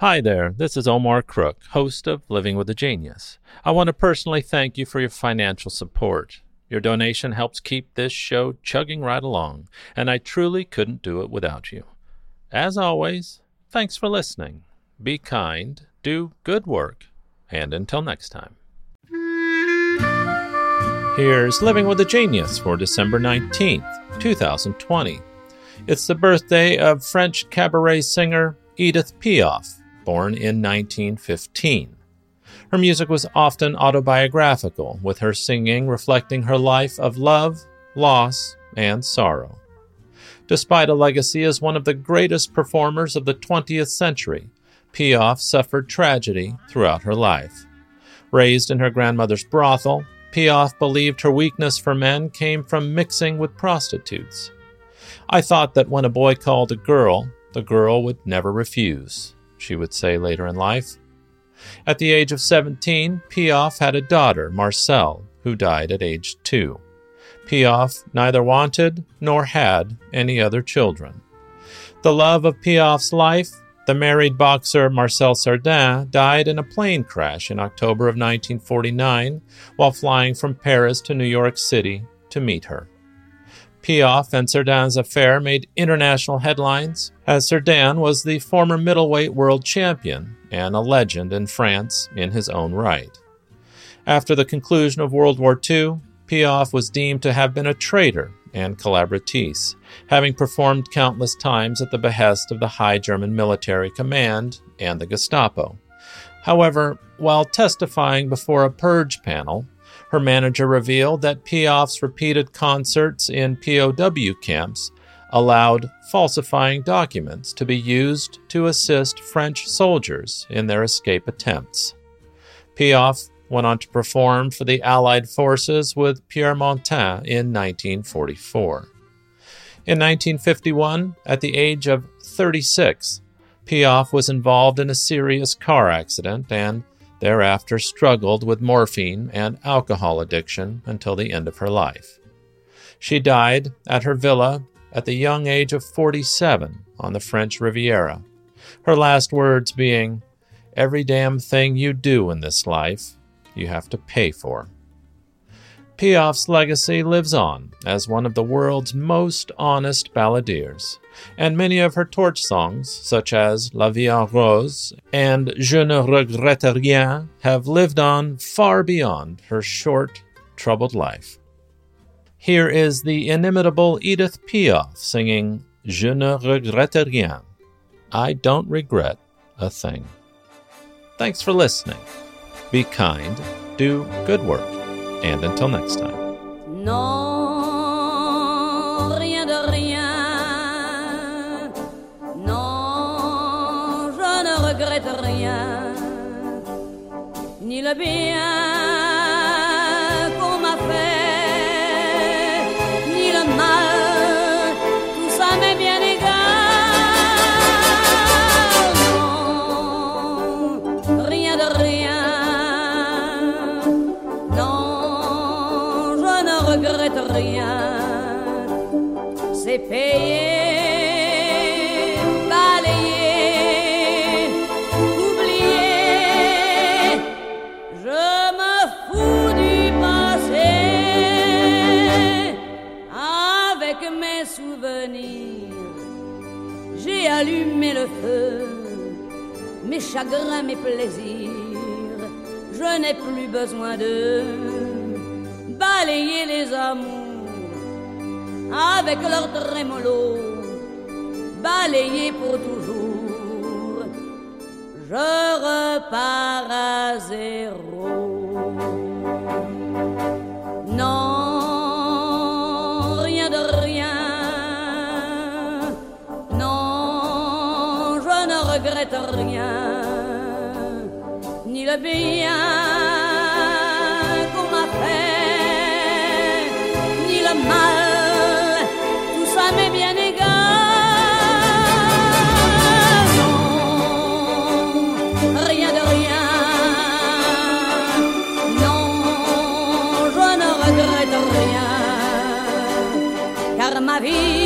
Hi there, this is Omar Crook, host of Living with a Genius. I want to personally thank you for your financial support. Your donation helps keep this show chugging right along, and I truly couldn't do it without you. As always, thanks for listening. Be kind, do good work, and until next time. Here's Living with a Genius for December 19th, 2020. It's the birthday of French cabaret singer Edith Piaf, born in 1915. Her music was often autobiographical, with her singing reflecting her life of love, loss, and sorrow. Despite a legacy as one of the greatest performers of the 20th century, Piaf suffered tragedy throughout her life. Raised in her grandmother's brothel, Piaf believed her weakness for men came from mixing with prostitutes. I thought that when a boy called a girl, the girl would never refuse, she would say later in life. At the age of 17, Piaf had a daughter, Marcel, who died at age two. Piaf neither wanted nor had any other children. The love of Piaf's life, the married boxer Marcel Cerdan, died in a plane crash in October of 1949 while flying from Paris to New York City to meet her. Piaf and Cerdan's affair made international headlines, as Cerdan was the former middleweight world champion and a legend in France in his own right. After the conclusion of World War II, Piaf was deemed to have been a traitor and collaboratrice, having performed countless times at the behest of the High German Military Command and the Gestapo. However, while testifying before a purge panel, her manager revealed that Piaf's repeated concerts in POW camps allowed falsifying documents to be used to assist French soldiers in their escape attempts. Piaf went on to perform for the Allied forces with Pierre Montin in 1944. In 1951, at the age of 36, Piaf was involved in a serious car accident and thereafter struggled with morphine and alcohol addiction until the end of her life. She died at her villa at the young age of 47 on the French Riviera, her last words being, Every damn thing you do in this life, you have to pay for. Piaf's legacy lives on as one of the world's most honest balladeers, and many of her torch songs, such as La Vie en Rose and Je ne regrette rien, have lived on far beyond her short, troubled life. Here is the inimitable Edith Piaf singing Je ne regrette rien. I don't regret a thing. Thanks for listening. Be kind, do good work, and until next time. Non, rien de rien. Non, je ne regrette rien. Ni le bien C'est payé, balayé, oublié. Je me fous du passé avec mes souvenirs. J'ai allumé le feu, mes chagrins, mes plaisirs. Je n'ai plus besoin de balayer les amours avec leur trémolo, balayer pour toujours. Je repars à zéro. Non, rien de rien. Non, je ne regrette rien, ni le bien car